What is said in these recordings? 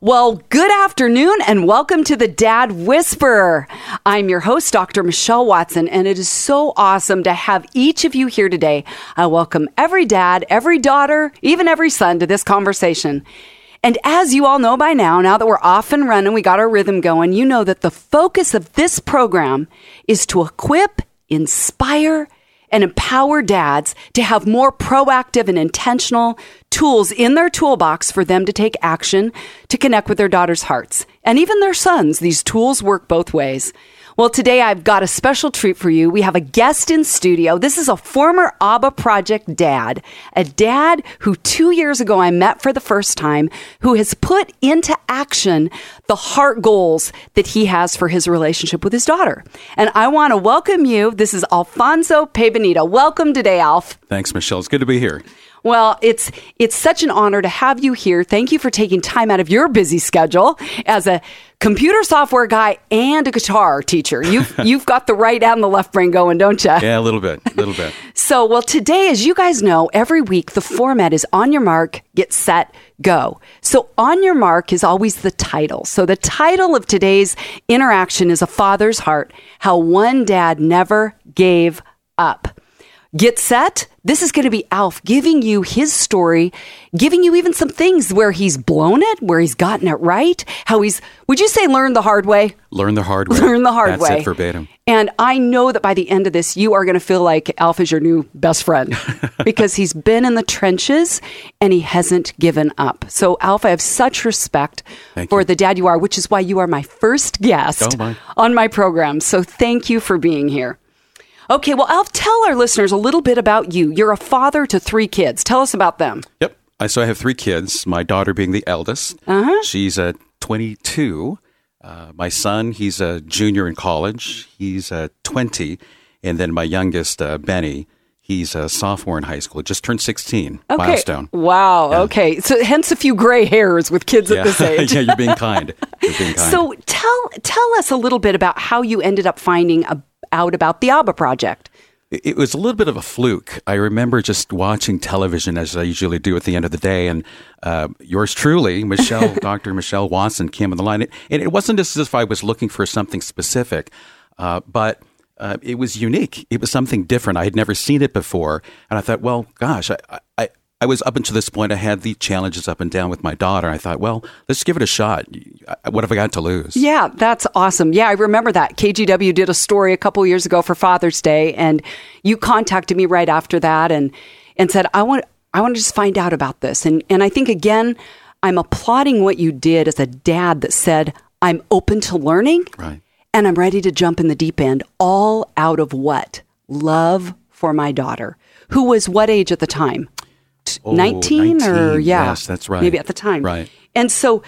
Well, good afternoon and welcome to the Dad Whisperer. I'm your host, Dr. Michelle Watson, and it is so awesome to have each of you here today. I welcome every dad, every daughter, even every son to this conversation. And as you all know by now, now that we're off and running, we got our rhythm going, you know that the focus of this program is to equip, inspire, and empower dads to have more proactive and intentional tools in their toolbox for them to take action to connect with their daughters' hearts and even their sons. These tools work both ways. Well, today I've got a special treat for you. We have a guest in studio. This is a former ABBA Project dad, a dad who two years ago I met for the first time, who has put into action the heart goals that he has for his relationship with his daughter. And I want to welcome you. This is Alfonso Pebenito. Welcome today, Alf. Thanks, Michelle. It's good to be here. Well, it's it's such an honor to have you here. Thank you for taking time out of your busy schedule as a computer software guy and a guitar teacher. You've you've got the right and the left brain going, don't you? Yeah, a little bit, a little bit. so, well, today, as you guys know, every week the format is on your mark, get set, go. So, on your mark is always the title. So, the title of today's interaction is a father's heart: how one dad never gave up. Get set. This is going to be Alf giving you his story, giving you even some things where he's blown it, where he's gotten it right, how he's, would you say, learned the hard way? Learn the hard way. Learn the hard That's way. it verbatim. And I know that by the end of this, you are going to feel like Alf is your new best friend because he's been in the trenches and he hasn't given up. So, Alf, I have such respect Thank for you. the dad you are, which is why you are my first guest Oh, my. on my program. So, thank you for being here. Okay, well, Alf, tell our listeners a little bit about you. You're a father to three kids. Tell us about them. Yep. I so I have three kids. My daughter being the eldest. Uh-huh. She's uh, 22. Uh, my son, he's a junior in college. He's uh, 20. And then my youngest, uh, Benny, he's a sophomore in high school. Just turned 16. Okay. Milestone. Wow. Okay. So, hence a few gray hairs with kids Yeah. at this age. yeah, you're being kind. You're being kind. So tell tell us a little bit about how you ended up finding a, out about the ABBA project. It was a little bit of a fluke. I remember just watching television as I usually do at the end of the day, and uh, yours truly, Michelle, Dr. Michelle Watson, came on the line. And it wasn't as if I was looking for something specific, uh, but uh, it was unique. It was something different. I had never seen it before, and I thought, well, gosh, I. I I was up until this point. I had the challenges up and down with my daughter. I thought, well, let's give it a shot. What have I got to lose? Yeah, that's awesome. Yeah, I remember that. KGW did a story a couple years ago for Father's Day and you contacted me right after that and and said, "I want I want to just find out about this." And and I think again, I'm applauding what you did as a dad that said, "I'm open to learning." Right. and I'm ready to jump in the deep end, all out of what? Love for my daughter, who was what age at the time? T- Oh, 19 or yeah. Yes, that's right. Maybe at the time. Right. And so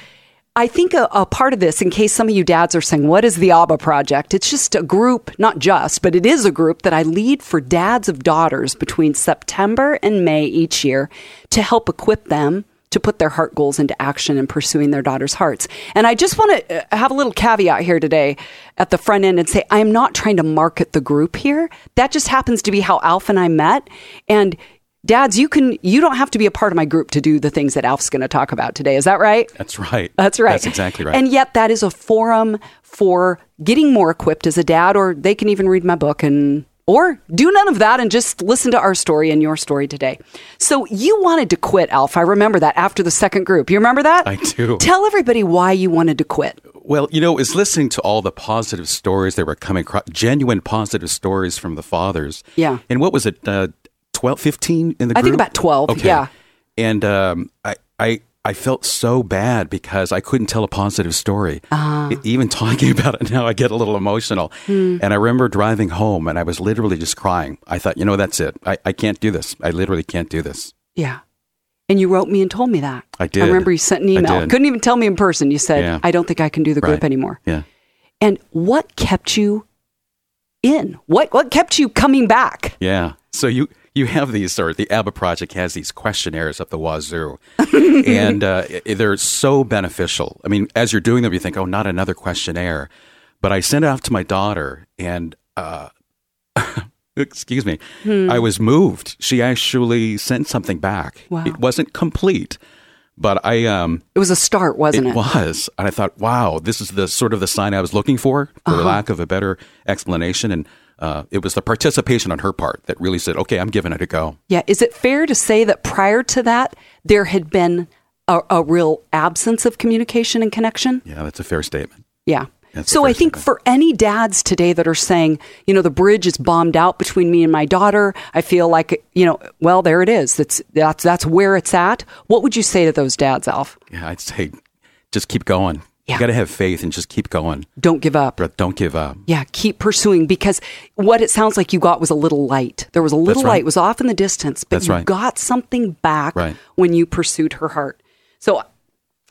I think a, a part of this, in case some of you dads are saying, what is the ABBA project? It's just a group, not just, but it is a group that I lead for dads of daughters between September and May each year to help equip them to put their heart goals into action and pursuing their daughters' hearts. And I just want to uh, have a little caveat here today at the front end and say I'm not trying to market the group here. That just happens to be how Alf and I met. And dads, you can you don't have to be a part of my group to do the things that Alf's going to talk about today. Is that right? That's right. That's right. That's exactly right. And yet, that is a forum for getting more equipped as a dad, or they can even read my book and or do none of that and just listen to our story and your story today. So you wanted to quit, Alf. I remember that after the second group. You remember that? I do. Tell everybody why you wanted to quit. Well, you know, is listening to all the positive stories that were coming across, genuine positive stories from the fathers. Yeah. And what was it, uh, 12, 15 in the group? I think about 12, Okay. yeah. And um, I, I, I felt so bad because I couldn't tell a positive story. E- Even talking about it now, I get a little emotional. Hmm. And I remember driving home and I was literally just crying. I thought, you know, that's it. I, I can't do this. I literally can't do this. Yeah. And you wrote me and told me that. I did. I remember you sent an email. Couldn't even tell me in person. You said, Yeah. I don't think I can do the group Right. anymore. Yeah. And what kept you in? What what kept you coming back? Yeah. So you you have these, or the ABBA project has these questionnaires up the wazoo, and uh, they're so beneficial. I mean, as you're doing them, you think, "Oh, not another questionnaire." But I sent it off to my daughter, and uh, excuse me, I was moved. She actually sent something back. Wow. It wasn't complete, but I um It was a start, wasn't it? it was, and I thought, wow, this is the sort of the sign I was looking for, for Uh-huh. lack of a better explanation, and uh, it was the participation on her part that really said, okay, I'm giving it a go. Yeah. Is it fair to say that prior to that, there had been a, a real absence of communication and connection? Yeah, that's a fair statement. Yeah. That's so I think statement. for any dads today that are saying, you know, the bridge is bombed out between me and my daughter, I feel like, you know, well, there it is. That's that's that's where it's at. What would you say to those dads, Alf? Yeah, I'd say just keep going. Yeah. You got to have faith and just keep going. Don't give up. Don't give up. Yeah, keep pursuing because what it sounds like you got was a little light. There was a little right. light, it was off in the distance, but That's you right. got something back Right. when you pursued her heart. So,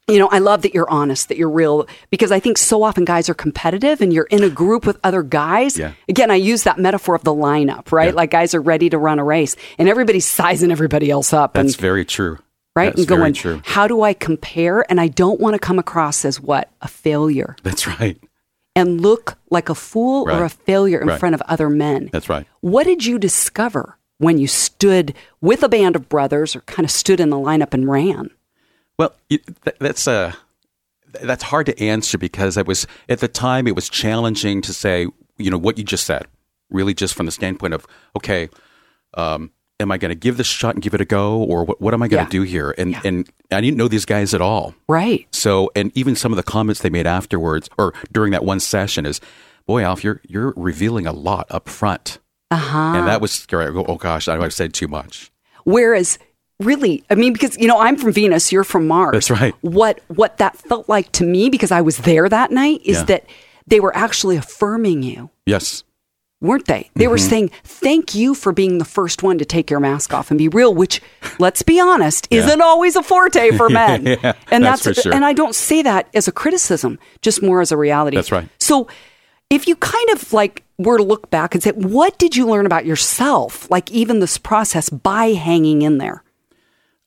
you know, I love that you're honest, that you're real, because I think so often guys are competitive and you're in a group with other guys. Yeah. Again, I use that metaphor of the lineup, right? Yeah. Like guys are ready to run a race and everybody's sizing everybody else up. That's and, very true. right? That's and going, true. how do I compare? And I don't want to come across as what? A failure That's right. and look like a fool or a failure in Right. front of other men. That's right. What did you discover when you stood with a band of brothers or kind of stood in the lineup and ran? Well, that's uh, that's hard to answer because I was at the time it was challenging to say, you know, what you just said. Really, just from the standpoint of, okay, um, am I going to give this shot and give it a go, or what, what am I going to Yeah. do here? And and I didn't know these guys at all. Right. So, and even some of the comments they made afterwards or during that one session is, boy, Alf, you're you're revealing a lot up front, Uh huh. and that was scary. I go, oh gosh, I I've said too much. Whereas, really, I mean, because you know, I'm from Venus, you're from Mars. That's right. What what that felt like to me, because I was there that night, is Yeah. that they were actually affirming you. Yes, weren't they? They were Mm-hmm. saying, thank you for being the first one to take your mask off and be real, which, let's be honest, isn't always a forte for men. Yeah, and that's that's, for sure. and I don't say that as a criticism, just more as a reality. That's right. So if you kind of like were to look back and say, what did you learn about yourself? Like even this process by hanging in there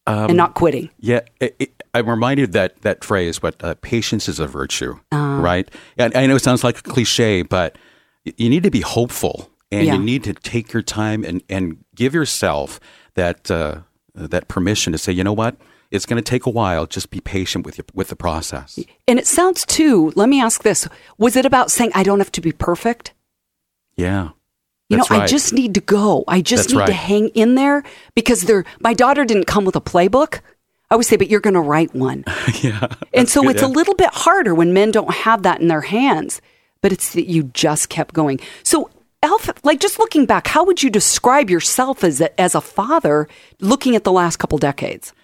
Um, and not quitting. Yeah, it, it, I'm reminded that that phrase, but uh, patience is a virtue, Uh. right? And I know it sounds like a cliche, but you need to be hopeful, and Yeah. you need to take your time and and give yourself that uh, that permission to say, you know what, it's going to take a while. Just be patient with your, with the process. And it sounds too, let me ask this, was it about saying, I don't have to be perfect? Yeah, You That's know, I just need to go. I just That's need to hang in there because they're, my daughter didn't come with a playbook. I always say, but you're going to write one. yeah. and so good, it's yeah. a little bit harder when men don't have that in their hands, but it's that you just kept going. So, Alf, like just looking back, how would you describe yourself as a, as a father looking at the last couple decades?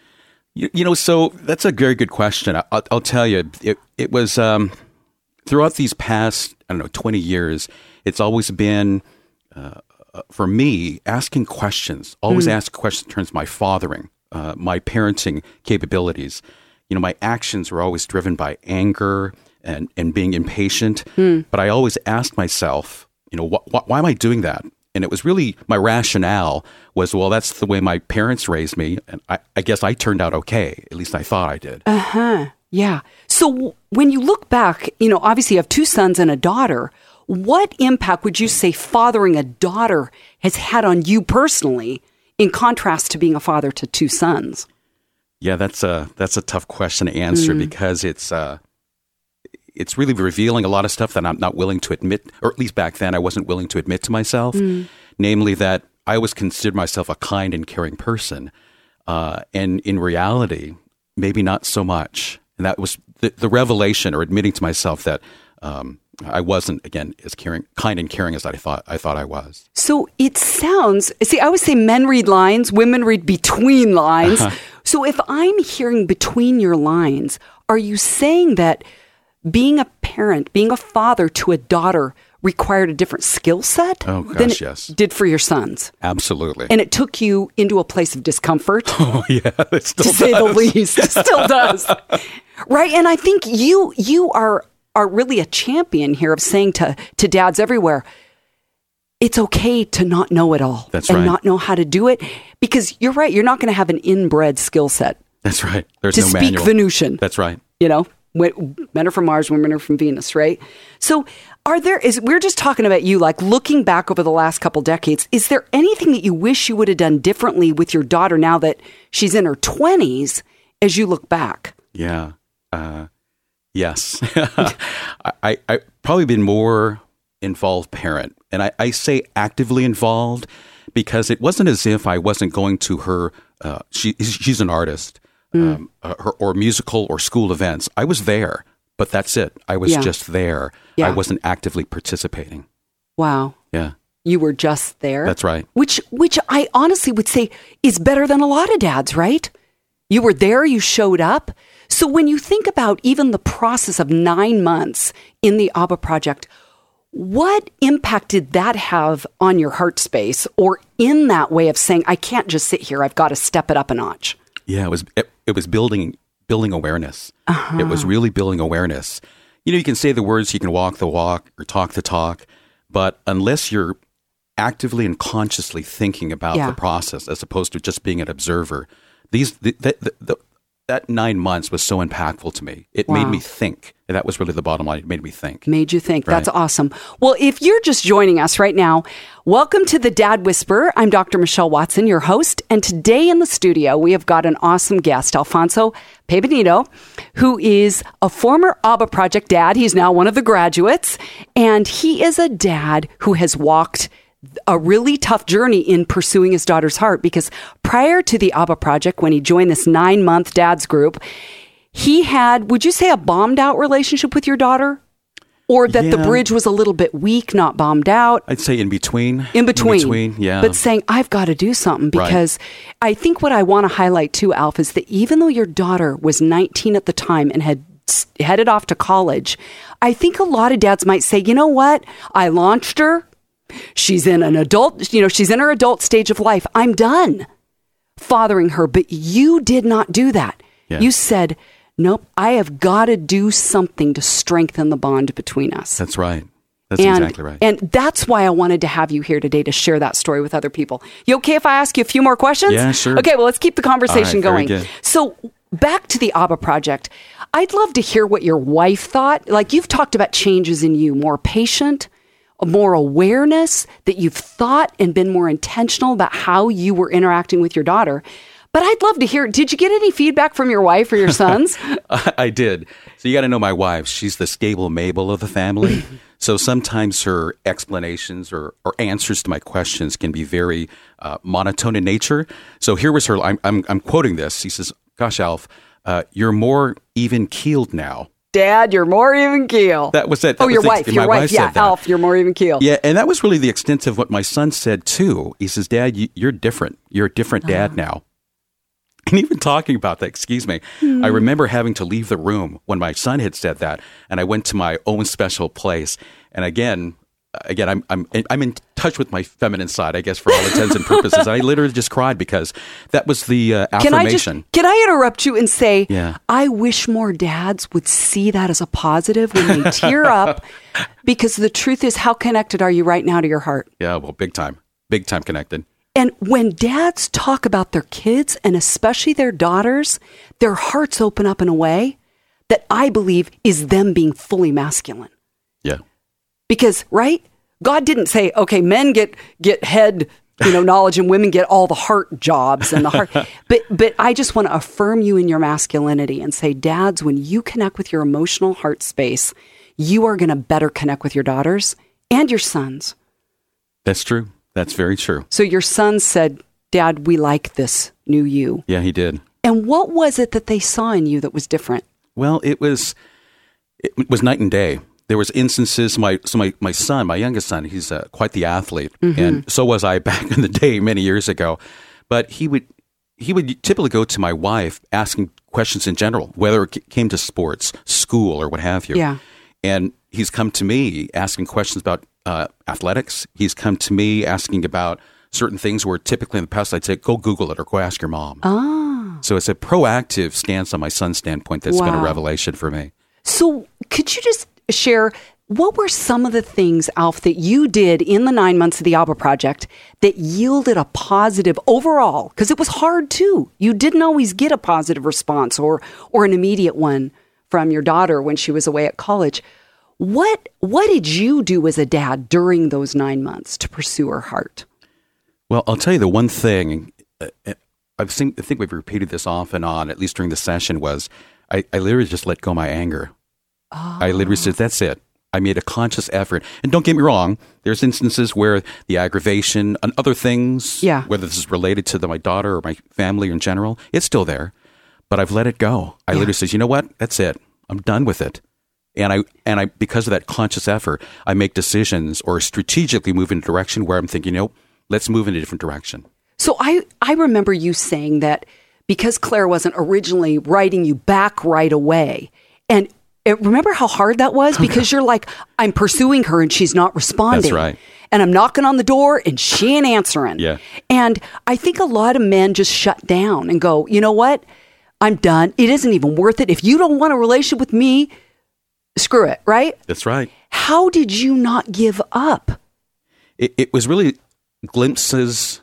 You, you know, so that's a very good question. I, I'll, I'll tell you, it, it was um, throughout these past, I don't know, 20 years, it's always been, uh, for me, asking questions, always ask questions in terms of my fathering, uh, my parenting capabilities. You know, my actions were always driven by anger and, and being impatient. But I always asked myself, you know, wh- wh- why am I doing that? And it was really my rationale was, well, that's the way my parents raised me. And I, I guess I turned out okay. At least I thought I did. Uh huh. Yeah. So when you look back, you know, obviously you have two sons and a daughter. What impact would you say fathering a daughter has had on you personally in contrast to being a father to two sons? Yeah, that's a that's a tough question to answer because it's uh, it's really revealing a lot of stuff that I'm not willing to admit, or at least back then I wasn't willing to admit to myself. Namely, that I always considered myself a kind and caring person, uh, and in reality, maybe not so much. And that was the, the revelation, or admitting to myself that um, I wasn't again as caring, kind and caring as I thought I thought I was. So it sounds, see, I always say men read lines, women read between lines. Uh-huh. So if I'm hearing between your lines, are you saying that being a parent, being a father to a daughter required a different skill set Oh, than gosh, it yes. did for your sons? Absolutely. And it took you into a place of discomfort. oh yeah, it still to say the does. least. Still does. right. And I think you you are are really a champion here of saying to to dads everywhere, it's okay to not know it all. That's and right. not know how to do it. Because you're right, you're not going to have an inbred skill set That's right. There's to no speak manual. Venusian. That's right. you know, men are from Mars, women are from Venus, right? So, are there is we're just talking about you like looking back over the last couple decades, is there anything that you wish you would have done differently with your daughter now that she's in her 20s as you look back? Yeah. Uh, yes. I, I, probably been more involved parent. And I, I say actively involved because it wasn't as if I wasn't going to her, uh, she, she's an artist, Mm. um, uh, her, or musical or school events. I was there, but that's it. I was Yeah. just there. Yeah. I wasn't actively participating. Wow. Yeah, You were just there. that's right. Which which I honestly would say is better than a lot of dads, right? You were there, you showed up. So when you think about even the process of 9 months in the ABBA project, what impact did that have on your heart space or in that way of saying I can't just sit here, I've got to step it up a notch? Yeah, it was it, it was building building awareness. It Uh-huh. was really building awareness. You know, you can say the words, you can walk the walk or talk the talk, but unless you're actively and consciously thinking about Yeah. the process as opposed to just being an observer, these the, the, the, the, that nine months was so impactful to me. It made me think. That was really the bottom line. It made me think. made you think. That's awesome. Well, if you're just joining us right now, welcome to the Dad Whisperer. I'm Dr. Michelle Watson, your host. And today in the studio, we have got an awesome guest, Alfonso Pebenito, who is a former ABBA Project dad. He's now one of the graduates. And he is a dad who has walked a really tough journey in pursuing his daughter's heart because prior to the ABBA Project, when he joined this nine month dads group, he had, would you say, a bombed out relationship with your daughter? Or that the bridge was a little bit weak, not bombed out? I'd say in between. In between. between, yeah. But saying, I've got to do something Right. because I think what I want to highlight too, Alf, is that even though your daughter was 19 at the time and had headed off to college, I think a lot of dads might say, you know what? I launched her. She's in an adult, you know, she's in her adult stage of life. I'm done fathering her. But you did not do that. Yeah. You said, nope, I have got to do something to strengthen the bond between us. That's right. That's and, exactly right. And that's why I wanted to have you here today to share that story with other people. You okay if I ask you a few more questions? Yeah, sure. Okay, well, let's keep the conversation right, going. So, back to the ABBA project. I'd love to hear what your wife thought. Like, you've talked about changes in you, more patient, more awareness, that you've thought and been more intentional about how you were interacting with your daughter. But I'd love to hear did you get any feedback from your wife or your sons? I did. So you got to know my wife. She's the stable Mabel of the family. so sometimes her explanations or, or answers to my questions can be very uh, monotone in nature. So here was her. I'm, I'm, I'm quoting this. He says, "Gosh, Alf, uh, you're more even keeled now." Dad, you're more even keel. That was it. That oh, was your the- wife, my your wife. wife yeah, said that. Alf, you're more even keel. Yeah, and that was really the extent of what my son said too. He says, "Dad, you, you're different. You're a different Uh-huh. dad now." And even talking about that, excuse me, Hmm. I remember having to leave the room when my son had said that, and I went to my own special place. And again, again, I'm I'm I'm in touch with my feminine side, I guess, for all intents and purposes. and I literally just cried because that was the uh, Can I just affirmation. can I interrupt you and say Yeah. I wish more dads would see that as a positive when they tear up because the truth is how connected are you right now to your heart? yeah, well, big time, big time connected. And when dads talk about their kids and especially their daughters, their hearts open up in a way that I believe is them being fully masculine. Yeah, because right god didn't say okay men get get head you know knowledge and women get all the heart jobs and the heart but but i just want to affirm you in your masculinity and say dads when you connect with your emotional heart space you are going to better connect with your daughters and your sons that's true. That's very true. so your son said dad we like this new you Yeah, he did. and what was it that they saw in you that was different Well, it was it was night and day. There was instances. My so my, my son, my youngest son, he's uh, quite the athlete, and so was I back in the day many years ago. But he would he would typically go to my wife asking questions in general, whether it came to sports, school, or what have you. Yeah. And he's come to me asking questions about uh, athletics. He's come to me asking about certain things where typically in the past I'd say, go Google it or go ask your mom. ah So it's a proactive stance on my son's standpoint that's been a revelation for me. So, could you just share what were some of the things, Alf, that you did in the nine months of the ABBA project that yielded a positive overall? Because it was hard too. You didn't always get a positive response or or an immediate one from your daughter when she was away at college. What what did you do as a dad during those nine months to pursue her heart? Well, I'll tell you the one thing. uh, uh, I've seen, I think we've repeated this off and on, at least during the session, was I, I literally just let go my anger. I literally said, that's it. I made a conscious effort. And don't get me wrong, there's instances where the aggravation and other things, Yeah. whether this is related to the, my daughter or my family in general, it's still there. But I've let it go. I literally says, you know what? That's it. I'm done with it. And I and I because of that conscious effort, I make decisions or strategically move in a direction where I'm thinking, you know, let's move in a different direction. So I, I remember you saying that because Claire wasn't originally writing you back right away. And it, remember how hard that was? Because you're like, I'm pursuing her and she's not responding. That's right. And I'm knocking on the door and she ain't answering. Yeah. And I think a lot of men just shut down and go, you know what? I'm done. It isn't even worth it. If you don't want a relationship with me, screw it, right? That's right. How did you not give up? It, it was really glimpses,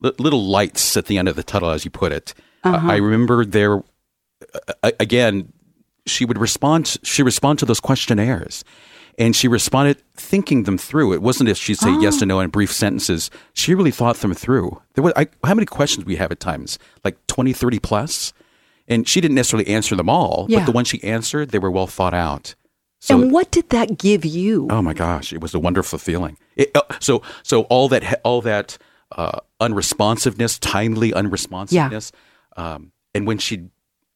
little lights at the end of the tunnel, as you put it. I I remember there uh, again. She would respond. She respond to those questionnaires, and she responded thinking them through. It wasn't if she'd say yes or no in brief sentences. She really thought them through. There was I, how many questions we have at times, like 20, 30 plus, and she didn't necessarily answer them all. Yeah. But the ones she answered, they were well thought out. So and what did that give you? Oh my gosh, it was a wonderful feeling. It, uh, so so all that all that uh, unresponsiveness, timely unresponsiveness, um, and when she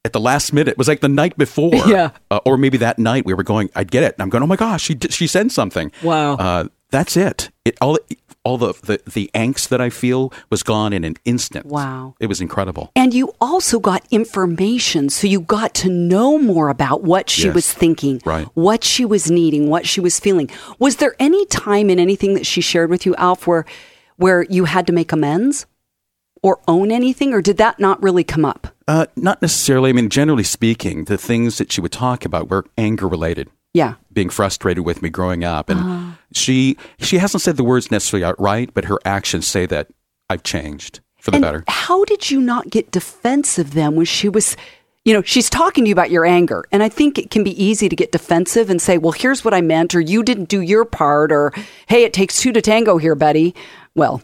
at the last minute it was like the night before, Yeah. uh, or maybe that night we were going. I'd get it. And I'm going. Oh my gosh, she she sent something. Wow. Uh, that's it. It all all the, the the angst that I feel was gone in an instant. Wow. it was incredible. And you also got information, so you got to know more about what she Yes. was thinking, Right. what she was needing, what she was feeling. Was there any time in anything that she shared with you, Alf, where where you had to make amends or own anything, or did that not really come up? Uh, not necessarily. I mean, generally speaking, the things that she would talk about were anger related. Yeah. being frustrated with me growing up and Ah. she she hasn't said the words necessarily outright but her actions say that i've changed for the and better How did you not get defensive then when she was, you know, she's talking to you about your anger? And I think it can be easy to get defensive and say, well, here's what I meant, or you didn't do your part, or hey, it takes two to tango here, buddy. Well,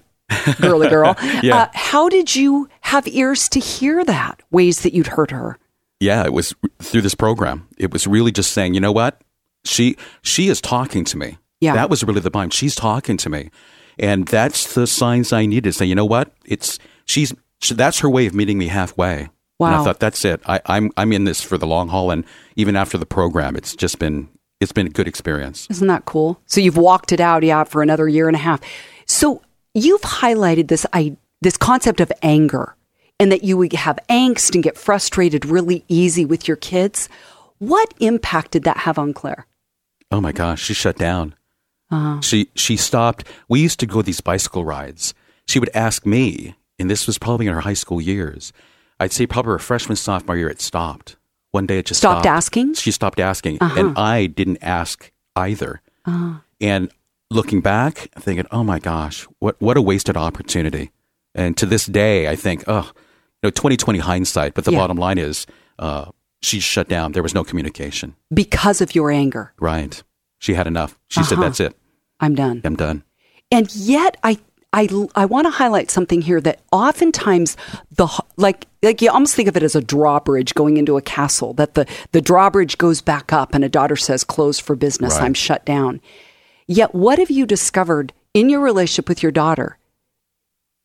girly girl. Yeah. uh, how did you have ears to hear that, ways that you'd hurt her? yeah it was through this program it was really just saying you know what she she is talking to me Yeah. that was really the point she's talking to me and that's the signs i needed to say you know what it's she's she, that's her way of meeting me halfway and Wow. i thought that's it I, i'm i'm in this for the long haul and even after the program it's just been it's been a good experience Isn't that cool? So you've walked it out, yeah, for another year and a half. So you've highlighted this I, this concept of anger, and that you would have angst and get frustrated really easy with your kids. What impact did that have on Claire? Oh my gosh, she shut down. Uh-huh. She she stopped. We used to go these bicycle rides. She would ask me, and this was probably in her high school years. I'd say probably her freshman sophomore year. It stopped. One day it just Stopped stopped, asking? She stopped asking, Uh-huh. and I didn't ask either. And looking back, thinking, oh my gosh, what what a wasted opportunity. And to this day, I think, oh, you know, twenty twenty hindsight. But the Yeah. bottom line is, uh, she shut down. There was no communication. Because of your anger. Right. She had enough. She said, Uh-huh. "That's it. I'm done. I'm done." And yet, I I, I want to highlight something here that oftentimes the like like you almost think of it as a drawbridge going into a castle that the the drawbridge goes back up and a daughter says closed for business Right. I'm shut down. Yet what have you discovered in your relationship with your daughter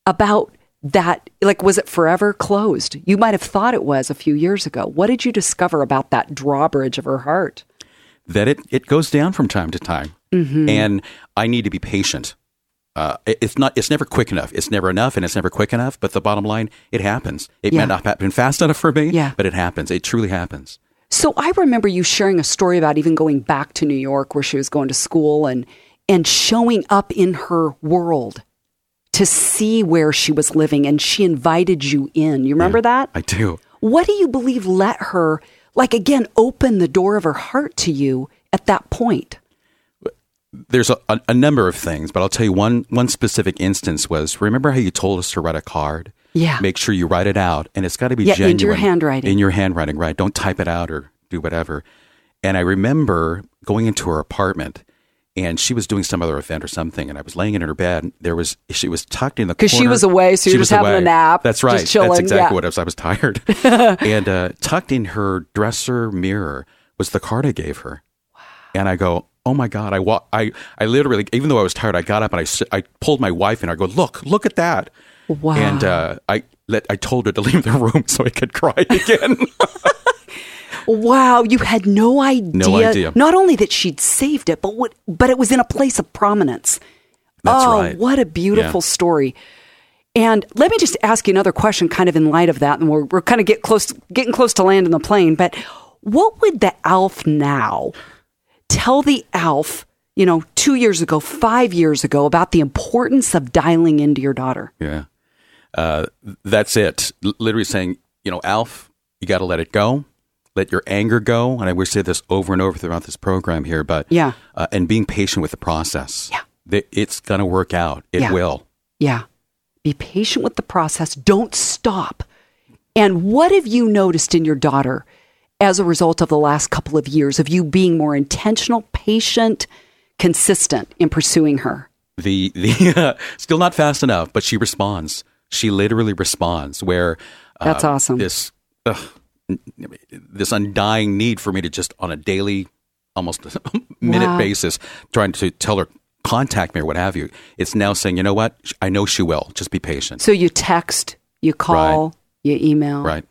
about that like was it forever closed? You might have thought it was a few years ago. What did you discover about that drawbridge of her heart? That it it goes down from time to time, Mm-hmm. and I need to be patient. Uh, it- it's not. It's never quick enough. It's never enough, and it's never quick enough. But the bottom line, it happens. It Yeah. may not happen fast enough for me, Yeah. but it happens. It truly happens. So I remember you sharing a story about even going back to New York where she was going to school and and showing up in her world to see where she was living and she invited you in. You remember that? I do. What do you believe let her like again open the door of her heart to you at that point? There's a, a, a number of things, but I'll tell you one one specific instance was. Remember how you told us to write a card? Yeah. Make sure you write it out, and it's got to be Yeah, in your handwriting. In your handwriting, right? Don't type it out or do whatever. And I remember going into her apartment, and she was doing some other event or something, and I was laying in her bed. And there was she was tucked in the 'Cause she was away, so She just was having a nap, That's just right. chilling, That's exactly yeah. what I was. I was tired, and uh, tucked in her dresser mirror was the card I gave her, and I go, "Oh my god!" I wa- I I literally, even though I was tired, I got up and I I pulled my wife in. I go, "Look, look at that!" Wow. And uh, I let I told her to leave the room so I could cry again. Wow, you had no idea. No idea. Not only that she'd saved it, but what but it was in a place of prominence. That's oh, right. what a beautiful Yeah. story. And let me just ask you another question kind of in light of that and we're we're kind of get close getting close to land landing the plane, but what would the Alf now tell the Alf, you know, 2 years ago, 5 years ago about the importance of dialing into your daughter? Yeah. Uh, that's it. Literally saying, you know, Alf, you got to let it go. Let your anger go. And I wish I said this over and over throughout this program here, but Yeah. Uh, and being patient with the process. Yeah. It's going to work out. It Yeah. will. Yeah. Be patient with the process. Don't stop. And what have you noticed in your daughter as a result of the last couple of years of you being more intentional, patient, consistent in pursuing her? The, the, still not fast enough, but she responds. She literally responds where uh, That's awesome. This, ugh, this undying need for me to just on a daily, almost minute Wow. basis, trying to tell her, contact me or what have you. It's now saying, you know what? I know she will. Just be patient. So you text, you call, you email, Right.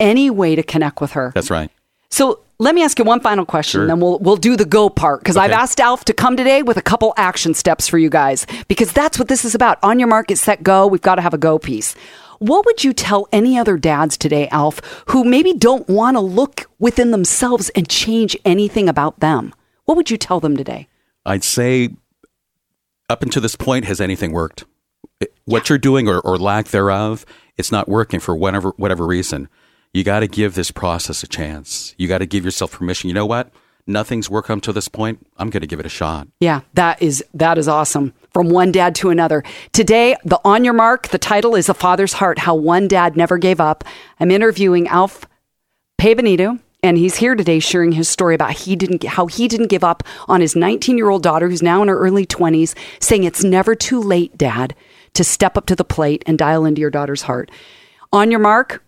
any way to connect with her. That's right. So let me ask you one final question, Sure. then we'll we'll do the go part because I've asked Alf to come today with a couple action steps for you guys because that's what this is about. On your mark, get set, go. We've got to have a go piece. What would you tell any other dads today, Alf, who maybe don't want to look within themselves and change anything about them? What would you tell them today? I'd say up until this point, has anything worked? What you're doing or, or lack thereof, it's not working for whatever, whatever reason. You got to give this process a chance. You got to give yourself permission. You know what? Nothing's worked up to this point. I'm going to give it a shot. Yeah, that is that is awesome. From one dad to another. Today, the on your mark, the title is A Father's Heart: How One Dad Never Gave Up. I'm interviewing Alf Pay and he's here today sharing his story about he didn't how he didn't give up on his 19-year-old daughter who's now in her early 20s, saying it's never too late, dad, to step up to the plate and dial into your daughter's heart. On your mark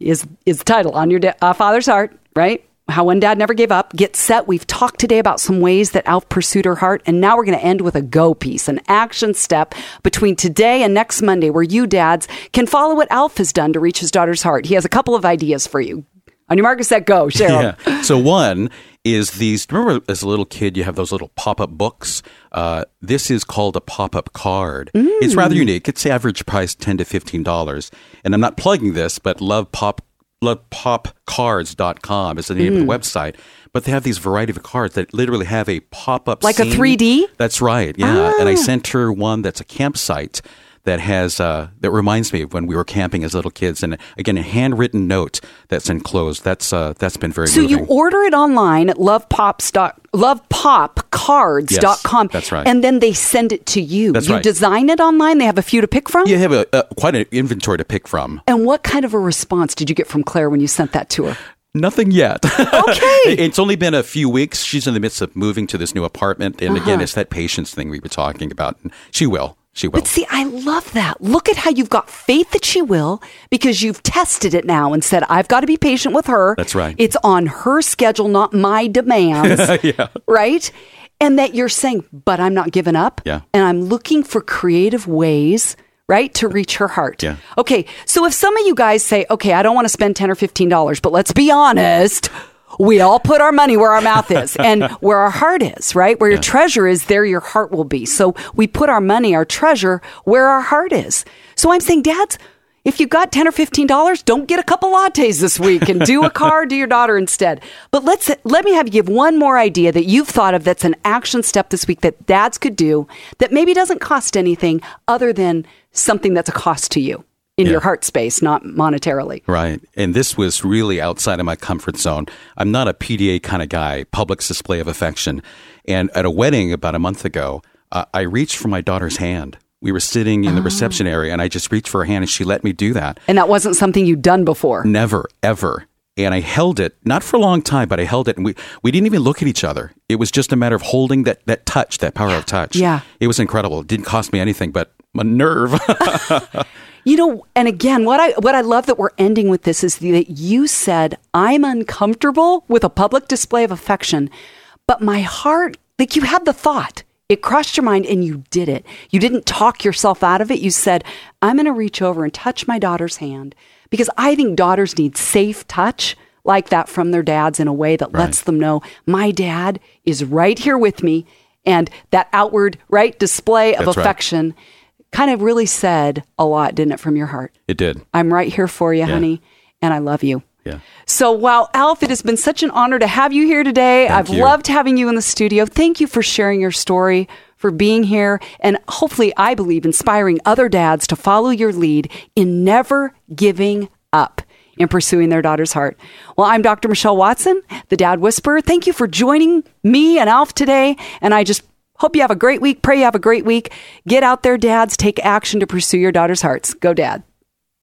is is the title on your da- uh, father's heart, right? How one dad never gave up. Get set. We've talked today about some ways that Alf pursued her heart, and now we're going to end with a go piece, an action step between today and next Monday, where you dads can follow what Alf has done to reach his daughter's heart. He has a couple of ideas for you. On your mark, set, go. Cheryl. Yeah. So one is these. Remember, as a little kid, you have those little pop-up books. Uh, this is called a pop-up card. Mm. It's rather unique. It's average price ten to fifteen dollars. And I'm not plugging this, but Love Pop lovepopcards.com is the name of the mm. website. But they have these variety of cards that literally have a pop-up Like a 3D? That's right. Yeah. And I ah. sent her one that's a campsite that has uh, that reminds me of when we were camping as little kids, and again a handwritten note that's enclosed. That's uh, that's been very So moving. you order it online at lovepops dot lovepopcards.com. Yes, that's right. And then they send it to you. That's you right. design it online. They have a few to pick from. you have a, a quite an inventory to pick from. And what kind of a response did you get from Claire when you sent that to her? Nothing yet. Okay. it's only been a few weeks. She's in the midst of moving to this new apartment, and Uh-huh. again, it's that patience thing we were talking about. And she will. She will. But see, I love that. Look at how you've got faith that she will because you've tested it now and said, I've got to be patient with her. That's right. It's on her schedule, not my demands. yeah. Right? And that you're saying, but I'm not giving up. Yeah. And I'm looking for creative ways, right, to reach her heart. Yeah. Okay. So if some of you guys say, okay, I don't want to spend 10 or $15, but let's be honest. We all put our money where our mouth is and where our heart is, right? Where your treasure is, there your heart will be. So we put our money, our treasure, where our heart is. So I'm saying, dads, if you got 10 or 15 dollars, don't get a couple lattes this week and do a card to your daughter instead. But let's let me have you give one more idea that you've thought of that's an action step this week that dads could do that maybe doesn't cost anything other than something that's a cost to you in Yeah. your heart space, not monetarily. Right. And this was really outside of my comfort zone. I'm not a PDA kind of guy, public display of affection. And at a wedding about a month ago, uh, I reached for my daughter's hand. We were sitting in the reception area, and I just reached for her hand, and she let me do that. And that wasn't something you'd done before. Never, ever. and I held it not for a long time, but I held it, and we we didn't even look at each other. It was just a matter of holding that that touch, that power of touch. Yeah. it was incredible. It didn't cost me anything, but my nerve. You know, and again, what I what I love that we're ending with this is that you said I'm uncomfortable with a public display of affection, but my heart, like you had the thought, it crossed your mind and you did it. You didn't talk yourself out of it. You said, "I'm going to reach over and touch my daughter's hand because I think daughters need safe touch." Like that from their dads in a way that lets them know my dad is right here with me, and that outward right display of That's right. Kind of really said a lot, didn't it, from your heart? it did. I'm right here for you, honey, and I love you. Yeah. So, wow, Alf, it has been such an honor to have you here today. Thank I've you. loved having you in the studio. Thank you for sharing your story, for being here, and hopefully, I believe, inspiring other dads to follow your lead in never giving up in pursuing their daughter's heart. Well, I'm Dr. Michelle Watson, the Dad Whisperer. Thank you for joining me and Alf today, and I just hope you have a great week. Pray you have a great week. Get out there, dads. Take action to pursue your daughter's hearts. Go, Dad.